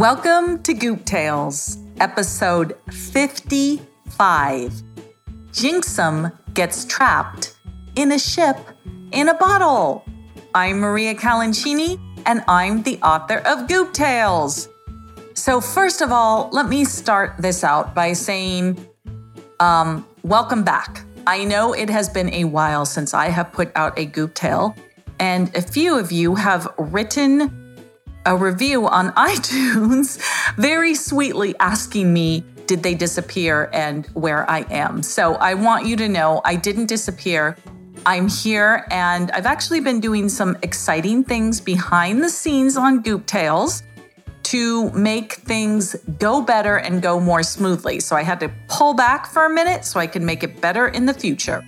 Welcome to Goop Tales, episode 55. Jinxum gets trapped in a ship in a bottle. I'm Maria Calancini, and I'm the author of Goop Tales. So, first of all, let me start this out by saying, um, welcome back. I know it has been a while since I have put out a Goop Tale, and a few of you have written a review on iTunes very sweetly asking me, did they disappear and where I am? So I want you to know I didn't disappear. I'm here and I've actually been doing some exciting things behind the scenes on Goop Tales to make things go better and go more smoothly. So I had to pull back for a minute so I could make it better in the future.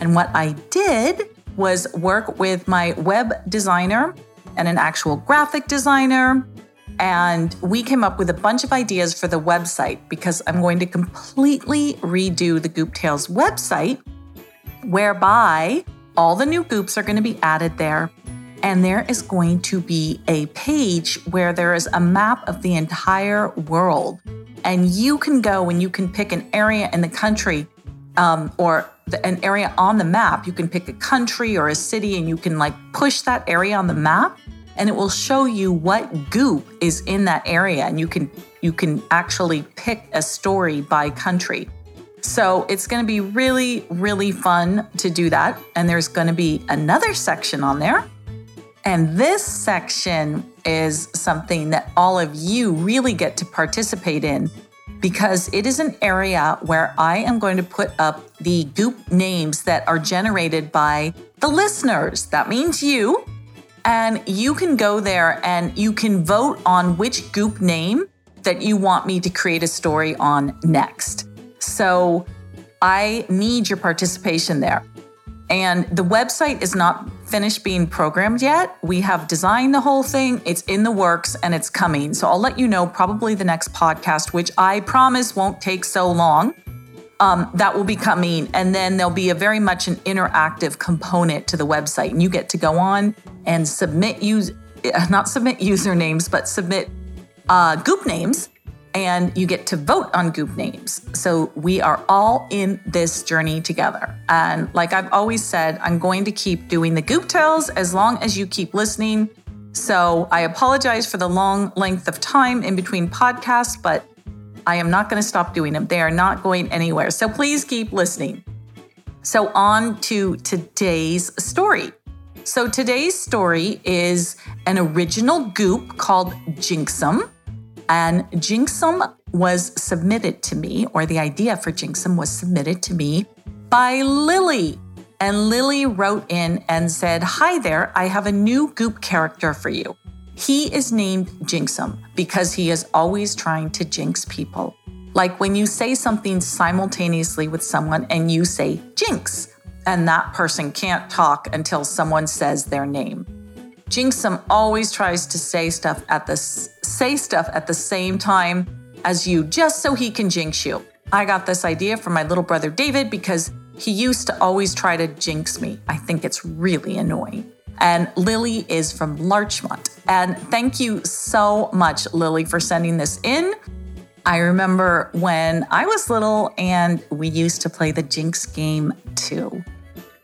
And what I did was work with my web designer and an actual graphic designer. And we came up with a bunch of ideas for the website because I'm going to completely redo the Goop Tales website, whereby all the new goops are going to be added there. And there is going to be a page where there is a map of the entire world. And you can go and you can pick an area in the country um, or an area on the map. You can pick a country or a city and you can like push that area on the map and it will show you what goop is in that area and you can you can actually pick a story by country. So it's going to be really really fun to do that and there's going to be another section on there. And this section is something that all of you really get to participate in because it is an area where I am going to put up the goop names that are generated by the listeners. That means you. And you can go there and you can vote on which goop name that you want me to create a story on next. So I need your participation there. And the website is not finished being programmed yet. We have designed the whole thing, it's in the works, and it's coming. So I'll let you know probably the next podcast, which I promise won't take so long. Um, that will be coming. And then there'll be a very much an interactive component to the website. And you get to go on and submit use not submit usernames, but submit uh, goop names and you get to vote on goop names. So we are all in this journey together. And like I've always said, I'm going to keep doing the goop tales as long as you keep listening. So I apologize for the long length of time in between podcasts, but I am not going to stop doing them. They are not going anywhere. So please keep listening. So on to today's story. So today's story is an original goop called Jinxum. And Jinxum was submitted to me, or the idea for Jinxum was submitted to me by Lily. And Lily wrote in and said, Hi there, I have a new Goop character for you. He is named Jinxum because he is always trying to jinx people. Like when you say something simultaneously with someone and you say jinx, and that person can't talk until someone says their name. Jinxum always tries to say stuff at the say stuff at the same time as you just so he can jinx you. I got this idea from my little brother David because he used to always try to jinx me. I think it's really annoying. And Lily is from Larchmont. And thank you so much, Lily, for sending this in. I remember when I was little and we used to play the Jinx game too.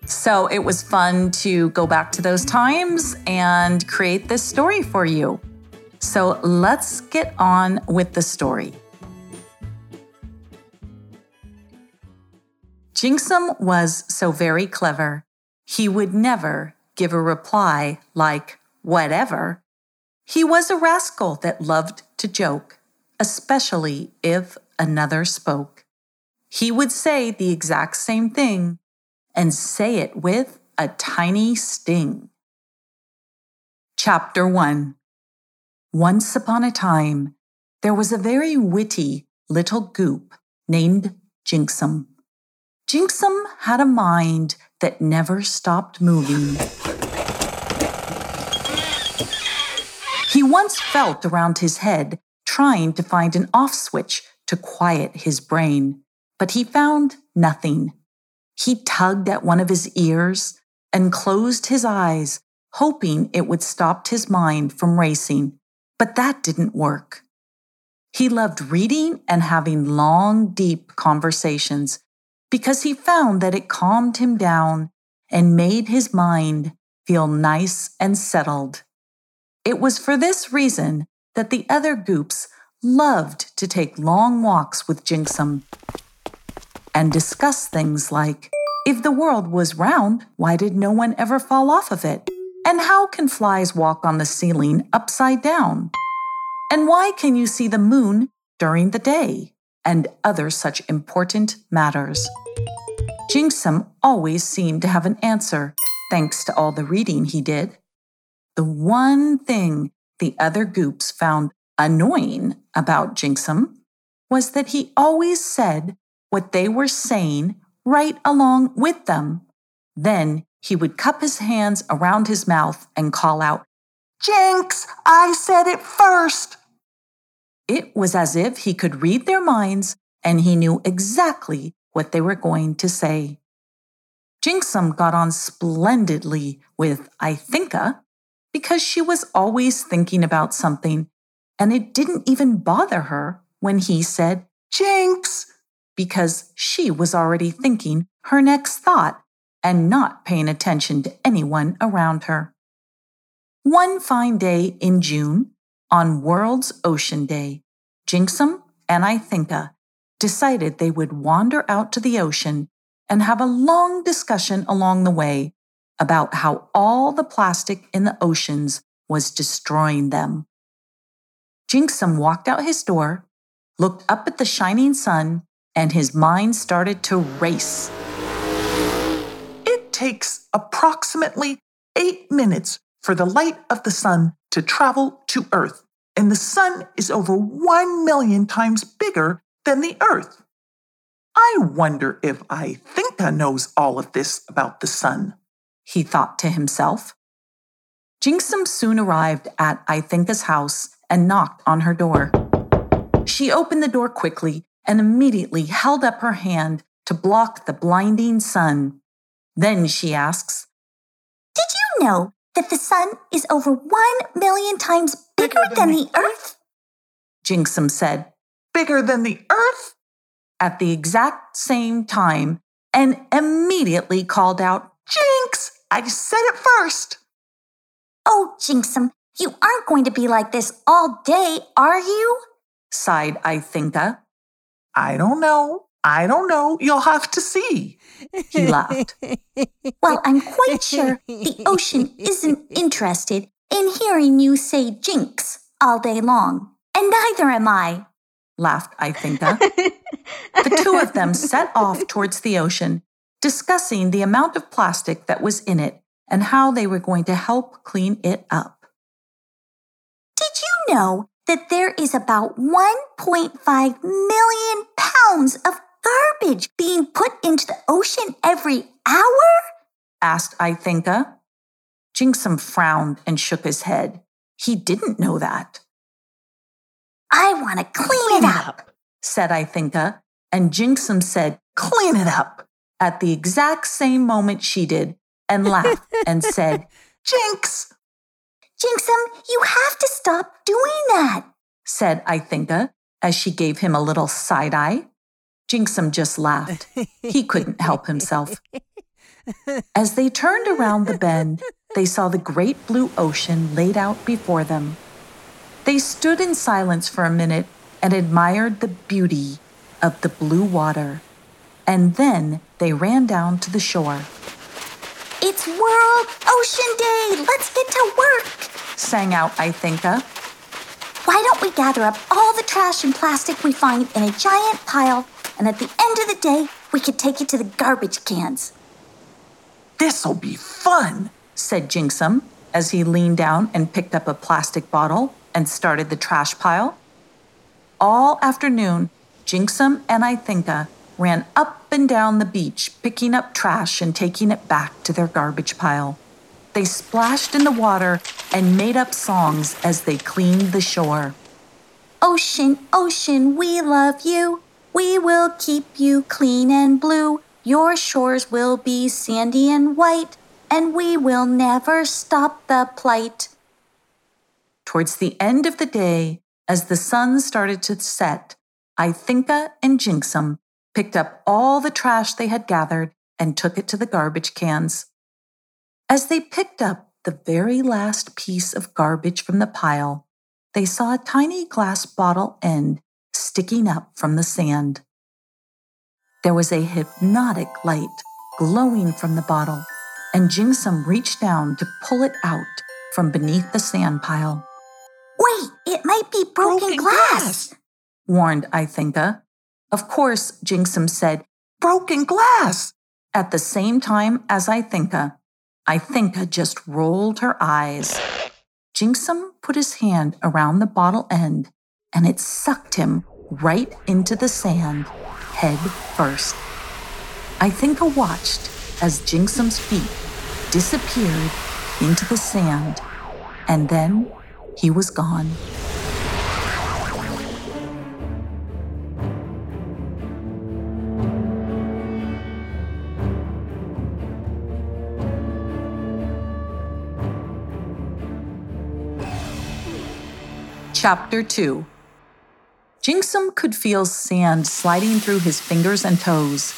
So it was fun to go back to those times and create this story for you. So let's get on with the story. Jinxum was so very clever, he would never give a reply like, whatever. He was a rascal that loved to joke, especially if another spoke. He would say the exact same thing and say it with a tiny sting. Chapter 1 Once upon a time, there was a very witty little goop named Jinxum. Jinxum had a mind that never stopped moving. He once felt around his head, trying to find an off switch to quiet his brain, but he found nothing. He tugged at one of his ears and closed his eyes, hoping it would stop his mind from racing. But that didn't work. He loved reading and having long, deep conversations because he found that it calmed him down and made his mind feel nice and settled. It was for this reason that the other goops loved to take long walks with Jinxum and discuss things like if the world was round, why did no one ever fall off of it? And how can flies walk on the ceiling upside down? And why can you see the moon during the day? And other such important matters. Jinxum always seemed to have an answer, thanks to all the reading he did. The one thing the other goops found annoying about Jinxum was that he always said what they were saying right along with them. Then he would cup his hands around his mouth and call out, Jinx, I said it first. It was as if he could read their minds and he knew exactly what they were going to say. Jinxum got on splendidly with Ithinka because she was always thinking about something and it didn't even bother her when he said, Jinx, because she was already thinking her next thought and not paying attention to anyone around her. One fine day in June, on World's Ocean Day, Jinxum and Ithinka decided they would wander out to the ocean and have a long discussion along the way about how all the plastic in the oceans was destroying them. Jinxum walked out his door, looked up at the shining sun, and his mind started to race takes approximately eight minutes for the light of the sun to travel to Earth, and the sun is over one million times bigger than the Earth. I wonder if Ithinka knows all of this about the sun, he thought to himself. Jinxum soon arrived at Ithinka's house and knocked on her door. She opened the door quickly and immediately held up her hand to block the blinding sun. Then she asks, Did you know that the sun is over one million times bigger, bigger than, than, the earth? Jinxum said, Bigger than the earth? At the exact same time, and immediately called out, Jinx, I said it first. Oh, Jinxum, you aren't going to be like this all day, are you? sighed Ithinka. I don't know. I don't know. You'll have to see. He laughed. well, I'm quite sure the ocean isn't interested in hearing you say jinx all day long. And neither am I, laughed Ithinka. the two of them set off towards the ocean, discussing the amount of plastic that was in it and how they were going to help clean it up. Did you know that there is about 1.5 million pounds of garbage being put into the ocean every hour? asked Ithinka. Jinxum frowned and shook his head. He didn't know that. I want to clean, it up, up, said Ithinka, and Jinxum said, Clean it up, at the exact same moment she did, and laughed and said, Jinx! Jinxum, you have to stop doing that, said Ithinka as she gave him a little side eye. Jinxum just laughed. He couldn't help himself. As they turned around the bend, they saw the great blue ocean laid out before them. They stood in silence for a minute and admired the beauty of the blue water. And then they ran down to the shore. It's World Ocean Day! Let's get to work! sang out Ithinka. Why don't we gather up all the trash and plastic we find in a giant pile and at the end of the day, we could take it to the garbage cans. This'll be fun, said Jinxum as he leaned down and picked up a plastic bottle and started the trash pile. All afternoon, Jinxum and Ithinka ran up and down the beach, picking up trash and taking it back to their garbage pile. They splashed in the water and made up songs as they cleaned the shore. Ocean, ocean, we love you. We will keep you clean and blue. Your shores will be sandy and white, and we will never stop the plight. Towards the end of the day, As the sun started to set, Ithinka and Jinxum picked up all the trash they had gathered and took it to the garbage cans. As they picked up the very last piece of garbage from the pile, they saw a tiny glass bottle end sticking up from the sand. There was a hypnotic light glowing from the bottle, and Jinxum reached down to pull it out from beneath the sand pile. Wait, it might be broken, broken glass, glass, warned Ithinka. Of course, Jinxum said, Broken glass! At the same time as Ithinka, Ithinka just rolled her eyes. Jinxum put his hand around the bottle end and it sucked him right into the sand, head first. Ithinka watched as Jinxum's feet disappeared into the sand, and then he was gone. Chapter 2 Jinxum could feel sand sliding through his fingers and toes.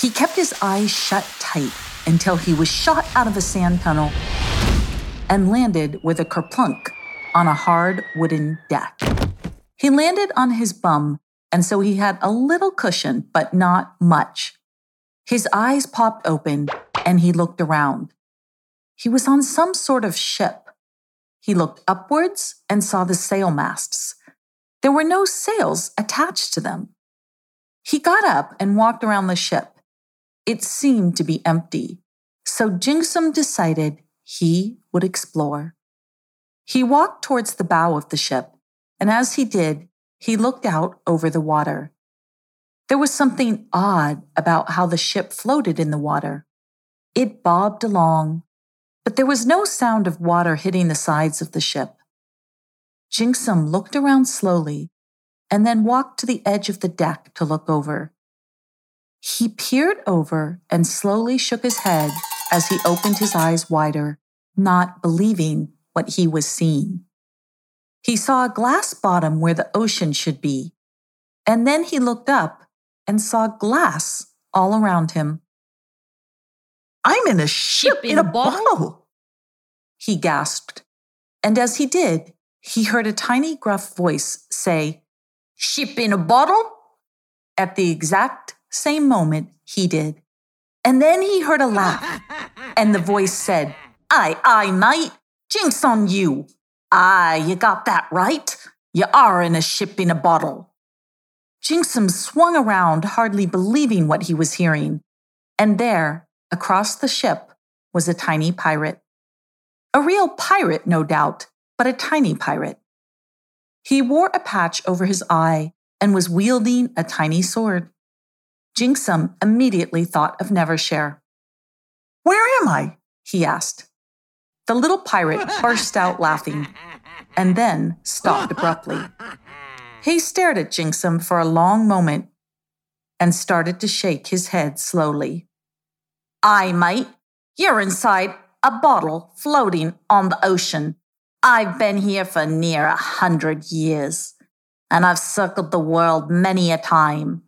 He kept his eyes shut tight until he was shot out of a sand tunnel and landed with a kerplunk on a hard wooden deck. He landed on his bum, and so he had a little cushion, but not much. His eyes popped open, and he looked around. He was on some sort of ship. He looked upwards and saw the sail masts. There were no sails attached to them. He got up and walked around the ship. It seemed to be empty, so Jinxum decided he would explore. He walked towards the bow of the ship, and as he did, he looked out over the water. There was something odd about how the ship floated in the water. It bobbed along, but there was no sound of water hitting the sides of the ship. Jinxum looked around slowly and then walked to the edge of the deck to look over. He peered over and slowly shook his head as he opened his eyes wider, not believing what he was seeing. He saw a glass bottom where the ocean should be, and then he looked up and saw glass all around him. I'm in a ship, ship in, in, a, bottle. bottle, he gasped. And as he did, he heard a tiny gruff voice say, Ship in a bottle? At the exact same moment, he did. And then he heard a laugh, and the voice said, Aye, aye, mate, jinx on you. Aye, you got that right. You are in a ship in a bottle. Jinxum swung around, hardly believing what he was hearing. And there, across the ship, was a tiny pirate. A real pirate, no doubt, but a tiny pirate. He wore a patch over his eye and was wielding a tiny sword. Jinxum immediately thought of Nevershare. Where am I? he asked. The little pirate burst out laughing and then stopped abruptly. He stared at Jinxum for a long moment and started to shake his head slowly. Aye mate, you're inside a bottle floating on the ocean. I've been here for near a hundred years, and I've circled the world many a time.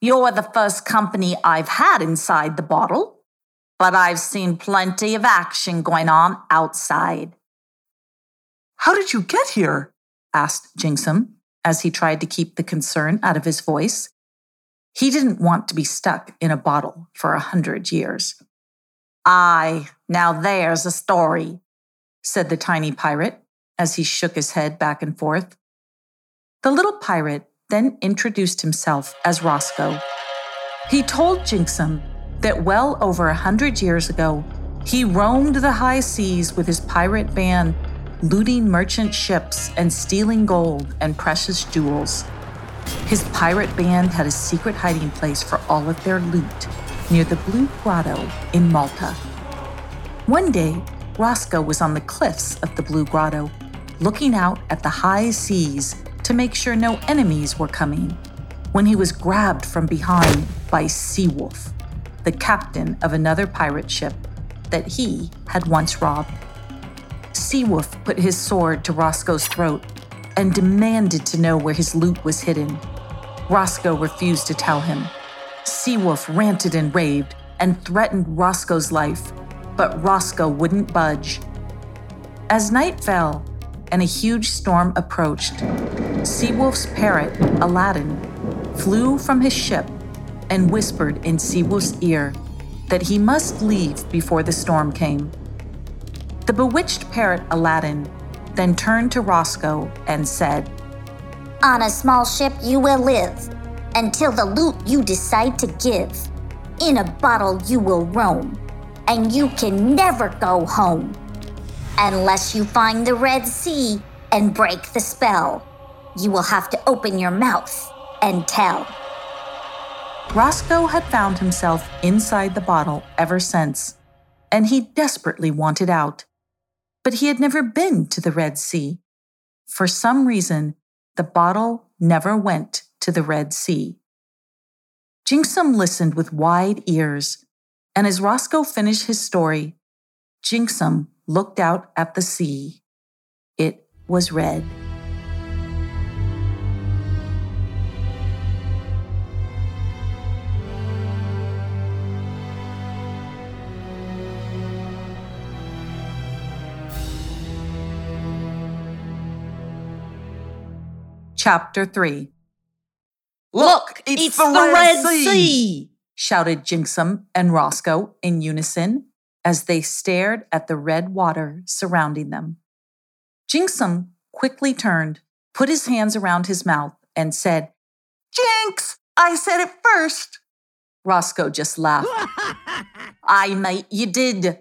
You're the first company I've had inside the bottle, but I've seen plenty of action going on outside. How did you get here? asked Jinxum as he tried to keep the concern out of his voice. He didn't want to be stuck in a bottle for a hundred years. Aye, now there's a story, said the tiny pirate as he shook his head back and forth. The little pirate then introduced himself as Roscoe. He told Jinxum that well over a hundred years ago, he roamed the high seas with his pirate band, looting merchant ships and stealing gold and precious jewels. His pirate band had a secret hiding place for all of their loot near the Blue Grotto in Malta. One day, Roscoe was on the cliffs of the Blue Grotto, looking out at the high seas to make sure no enemies were coming, when he was grabbed from behind by Seawolf, the captain of another pirate ship that he had once robbed. Seawolf put his sword to Roscoe's throat and demanded to know where his loot was hidden. Roscoe refused to tell him. Seawolf ranted and raved and threatened Roscoe's life, but Roscoe wouldn't budge. As night fell and a huge storm approached, Seawolf's parrot, Aladdin, flew from his ship and whispered in Seawolf's ear that he must leave before the storm came. The bewitched parrot, Aladdin, then turned to Roscoe and said, On a small ship you will live until the loot you decide to give. In a bottle you will roam, and you can never go home. Unless you find the Red Sea and break the spell, you will have to open your mouth and tell. Roscoe had found himself inside the bottle ever since, and he desperately wanted out. But he had never been to the Red Sea. For some reason, the bottle never went to the Red Sea. Jinxum listened with wide ears, and as Roscoe finished his story, Jinxum looked out at the sea. It was red. Chapter 3 Look, it's, the, Red, sea. Shouted Jinxum and Roscoe in unison as they stared at the red water surrounding them. Jinxum quickly turned, put his hands around his mouth, and said, Jinx, I said it first. Roscoe just laughed. Aye mate, you did.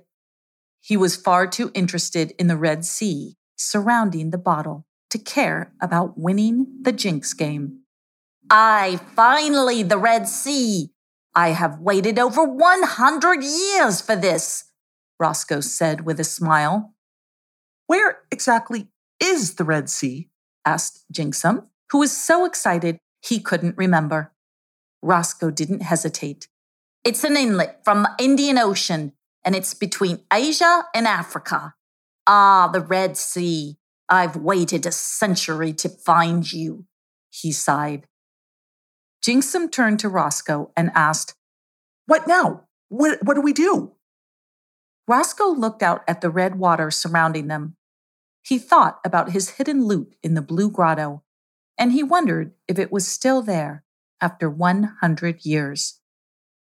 He was far too interested in the Red Sea surrounding the bottle to care about winning the Jinx game. I finally the Red Sea. I have waited over 100 years for this, Roscoe said with a smile. Where exactly is the Red Sea? asked Jinxum, who was so excited he couldn't remember. Roscoe didn't hesitate. It's an inlet from the Indian Ocean, and it's between Asia and Africa. Ah, the Red Sea. I've waited a century to find you, he sighed. Jinxum turned to Roscoe and asked, What now? What, what do we do? Roscoe looked out at the red water surrounding them. He thought about his hidden loot in the blue grotto, and he wondered if it was still there after 100 years.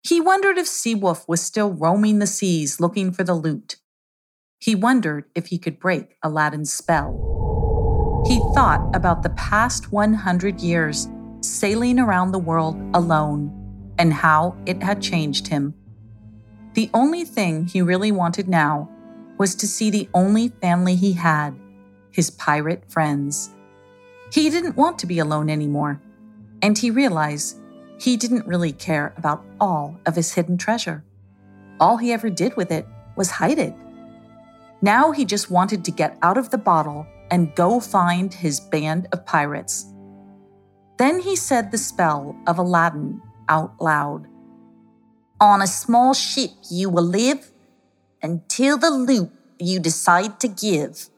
He wondered if Seawolf was still roaming the seas looking for the loot. He wondered if he could break Aladdin's spell. He thought about the past 100 years sailing around the world alone and how it had changed him. The only thing he really wanted now was to see the only family he had his pirate friends. He didn't want to be alone anymore, and he realized he didn't really care about all of his hidden treasure. All he ever did with it was hide it. Now he just wanted to get out of the bottle and go find his band of pirates. Then he said the spell of Aladdin out loud. On a small ship you will live until the loot you decide to give.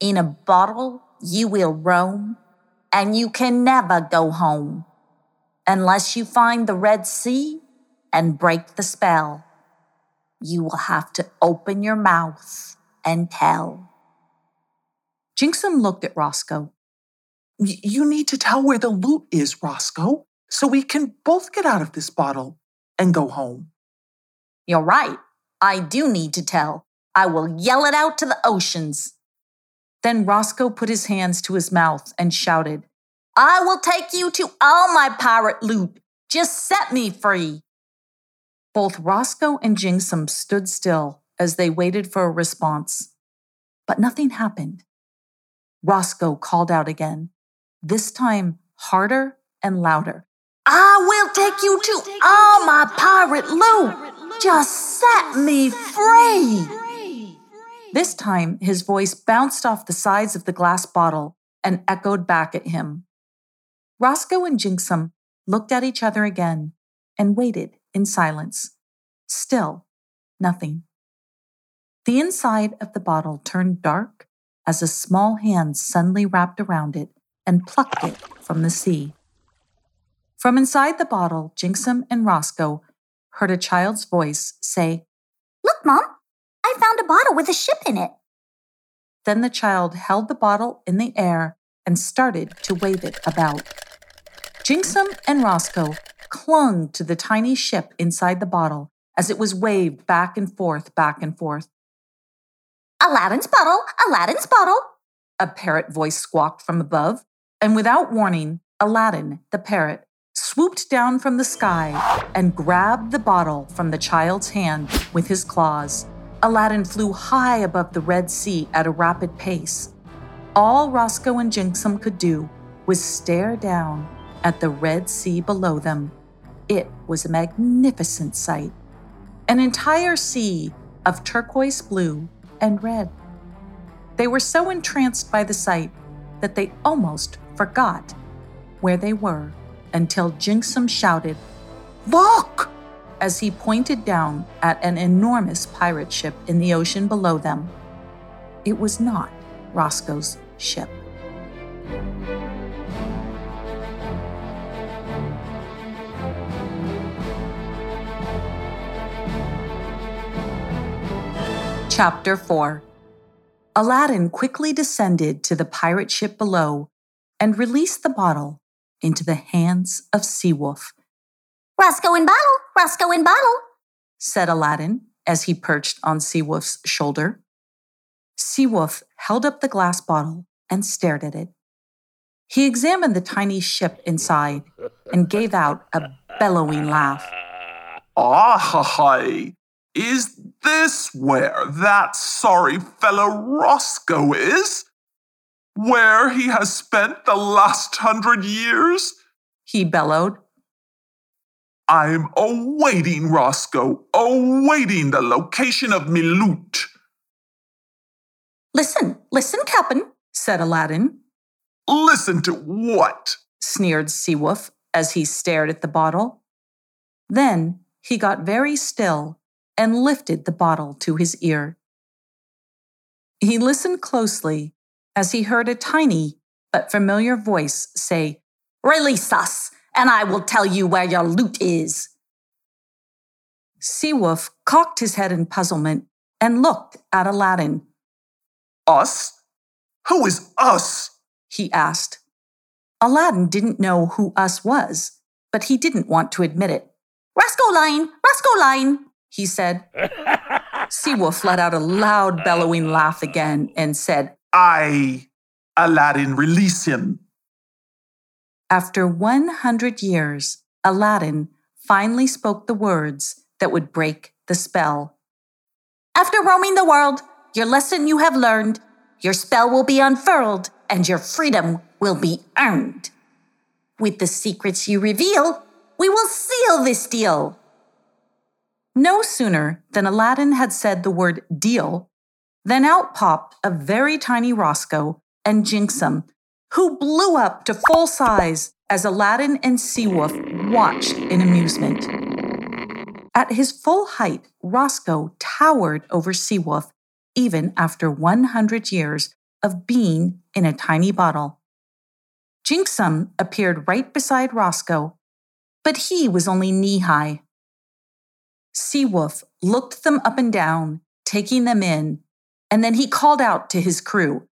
In a bottle you will roam, and you can never go home unless you find the Red Sea and break the spell. You will have to open your mouth and tell. Jinxum looked at Roscoe. You need to tell where the loot is, Roscoe, so we can both get out of this bottle and go home. You're right. I do need to tell. I will yell it out to the oceans. Then Roscoe put his hands to his mouth and shouted, I will take you to all my pirate loot. Just set me free. Both Roscoe and Jinxum stood still as they waited for a response. But nothing happened. Roscoe called out again, this time harder and louder. I will take you to all my pirate loot. Just set me free. This time, his voice bounced off the sides of the glass bottle and echoed back at him. Roscoe and Jinxum looked at each other again and waited in silence. Still, nothing. The inside of the bottle turned dark as a small hand suddenly wrapped around it and plucked it from the sea. From inside the bottle, Jinxum and Roscoe heard a child's voice say, Look, Mom, I found a bottle with a ship in it. Then the child held the bottle in the air and started to wave it about. Jinxum and Roscoe clung to the tiny ship inside the bottle as it was waved back and forth, back and forth. Aladdin's bottle, Aladdin's bottle, a parrot voice squawked from above, and without warning, Aladdin, the parrot, swooped down from the sky and grabbed the bottle from the child's hand with his claws. Aladdin flew high above the Red Sea at a rapid pace. All Roscoe and Jinxum could do was stare down at the Red Sea below them. It was a magnificent sight. An entire sea of turquoise blue and red. They were so entranced by the sight that they almost forgot where they were until Jinxum shouted, Look! as he pointed down at an enormous pirate ship in the ocean below them. It was not Roscoe's ship. Chapter 4 Aladdin quickly descended to the pirate ship below and released the bottle into the hands of Seawolf. Roscoe in bottle, Roscoe in bottle, said Aladdin as he perched on Seawolf's shoulder. Seawolf held up the glass bottle and stared at it. He examined the tiny ship inside and gave out a bellowing laugh. Ah, ha, hi. Is this where that sorry fellow Roscoe is? Where he has spent the last hundred years? He bellowed. I'm awaiting Roscoe, awaiting the location of me loot. Listen, listen, Captain, said Aladdin. Listen to what? sneered Seawolf as he stared at the bottle. Then he got very still and lifted the bottle to his ear. He listened closely as he heard a tiny but familiar voice say, Release us, and I will tell you where your loot is. Seawolf cocked his head in puzzlement and looked at Aladdin. Us? Who is us? he asked. Aladdin didn't know who us was, but he didn't want to admit it. Roscoe Line, Roscoe Line, he said. Seawolf let out a loud bellowing laugh again and said, I, Aladdin, release him. After 100 years, Aladdin finally spoke the words that would break the spell. After roaming the world, your lesson you have learned, your spell will be unfurled, and your freedom will be earned. With the secrets you reveal, we will seal this deal. No sooner than Aladdin had said the word deal than out popped a very tiny Roscoe and Jinxum, who blew up to full size as Aladdin and Seawolf watched in amusement. At his full height, Roscoe towered over Seawolf even after 100 years of being in a tiny bottle. Jinxum appeared right beside Roscoe, but he was only knee high. Seawolf looked them up and down, taking them in, and then he called out to his crew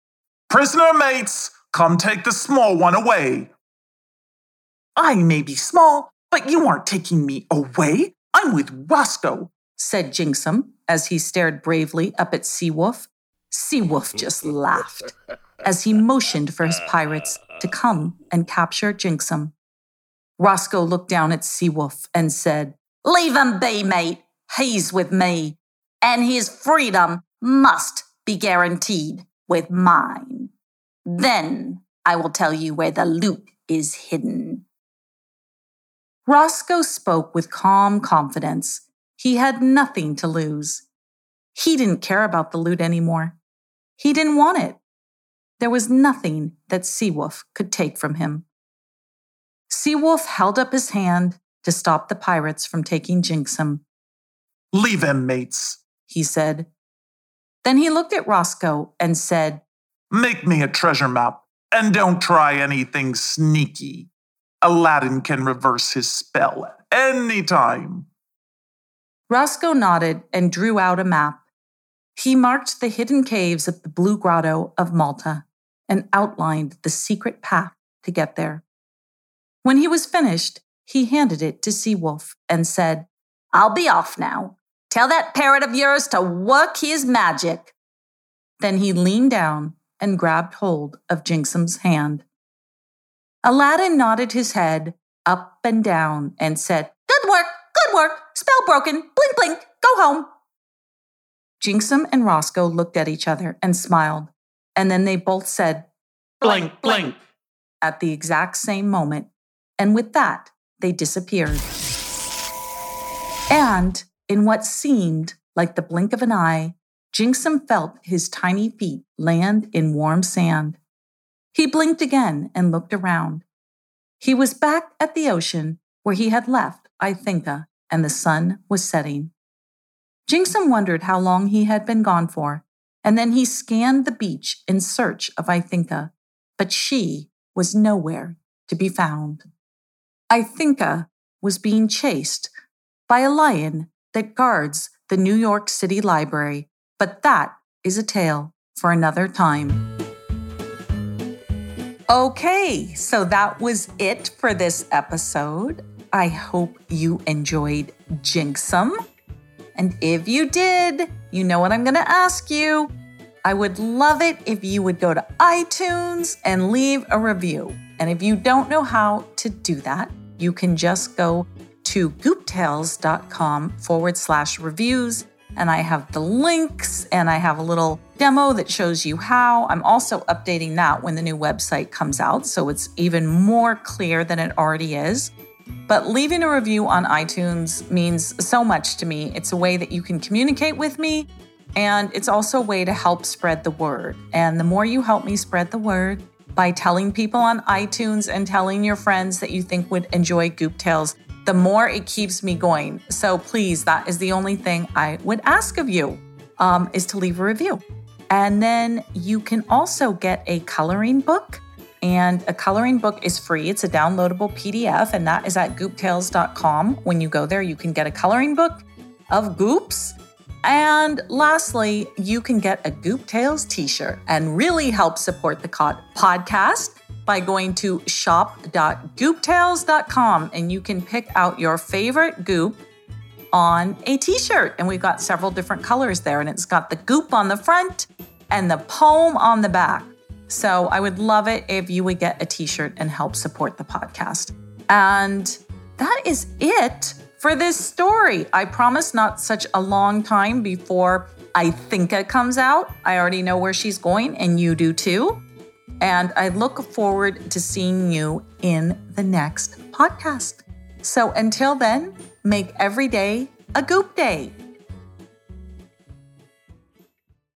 Prisoner mates, come take the small one away. I may be small, but you aren't taking me away. I'm with Roscoe, said Jinxum as he stared bravely up at Seawolf. Seawolf just laughed as he motioned for his pirates to come and capture Jinxum. Roscoe looked down at Seawolf and said, Leave him be, mate. He's with me. And his freedom must be guaranteed with mine. Then I will tell you where the loot is hidden. Roscoe spoke with calm confidence. He had nothing to lose. He didn't care about the loot anymore. He didn't want it. There was nothing that Seawolf could take from him. Seawolf held up his hand to stop the pirates from taking Jinxum. Leave him, mates, he said. Then he looked at Roscoe and said, Make me a treasure map And don't try anything sneaky. Aladdin can reverse his spell any time. Roscoe nodded and drew out a map. He marked the hidden caves of the Blue Grotto of Malta and outlined the secret path to get there. When he was finished, he handed it to Seawolf and said, I'll be off now. Tell that parrot of yours to work his magic. Then he leaned down and grabbed hold of Jinxum's hand. Aladdin nodded his head up and down and said, Good work, good work, spell broken, blink, blink, go home. Jinxum and Roscoe looked at each other and smiled, and then they both said, Blink, blink, at the exact same moment, and with that, they disappeared. And in what seemed like the blink of an eye, Jinxum felt his tiny feet land in warm sand. He blinked again and looked around. He was back at the ocean where he had left Ithinka, and the sun was setting. Jinxum wondered how long he had been gone for, and then he scanned the beach in search of Ithinka, but she was nowhere to be found. Ithinka was being chased by a lion that guards the New York City Library, but that is a tale for another time. Okay, so that was it for this episode. I hope you enjoyed Jinxum. And if you did, you know what I'm going to ask you. I would love it if you would go to iTunes and leave a review. And if you don't know how to do that, you can just go to gooptales.com forward slash reviews. And I have the links and I have a little demo that shows you how. I'm also updating that when the new website comes out. So it's even more clear than it already is. But leaving a review on iTunes means so much to me. It's a way that you can communicate with me, and it's also a way to help spread the word. And the more you help me spread the word by telling people on iTunes and telling your friends that you think would enjoy Goop Tales, the more it keeps me going. So please, that is the only thing I would ask of you um, is to leave a review. And then you can also get a coloring book and a coloring book is free. It's a downloadable PDF, and that is at gooptales.com. When you go there, you can get a coloring book of goops. And lastly, you can get a Goop Tales t shirt and really help support the podcast by going to shop.gooptales.com and you can pick out your favorite goop on a t shirt. And we've got several different colors there, and it's got the goop on the front and the poem on the back. So I would love it if you would get a t shirt and help support the podcast. And that is it for this story. I promise not such a long time before I think it comes out. I already know where she's going, and you do too. And I look forward to seeing you in the next podcast. So until then, make every day a goop day.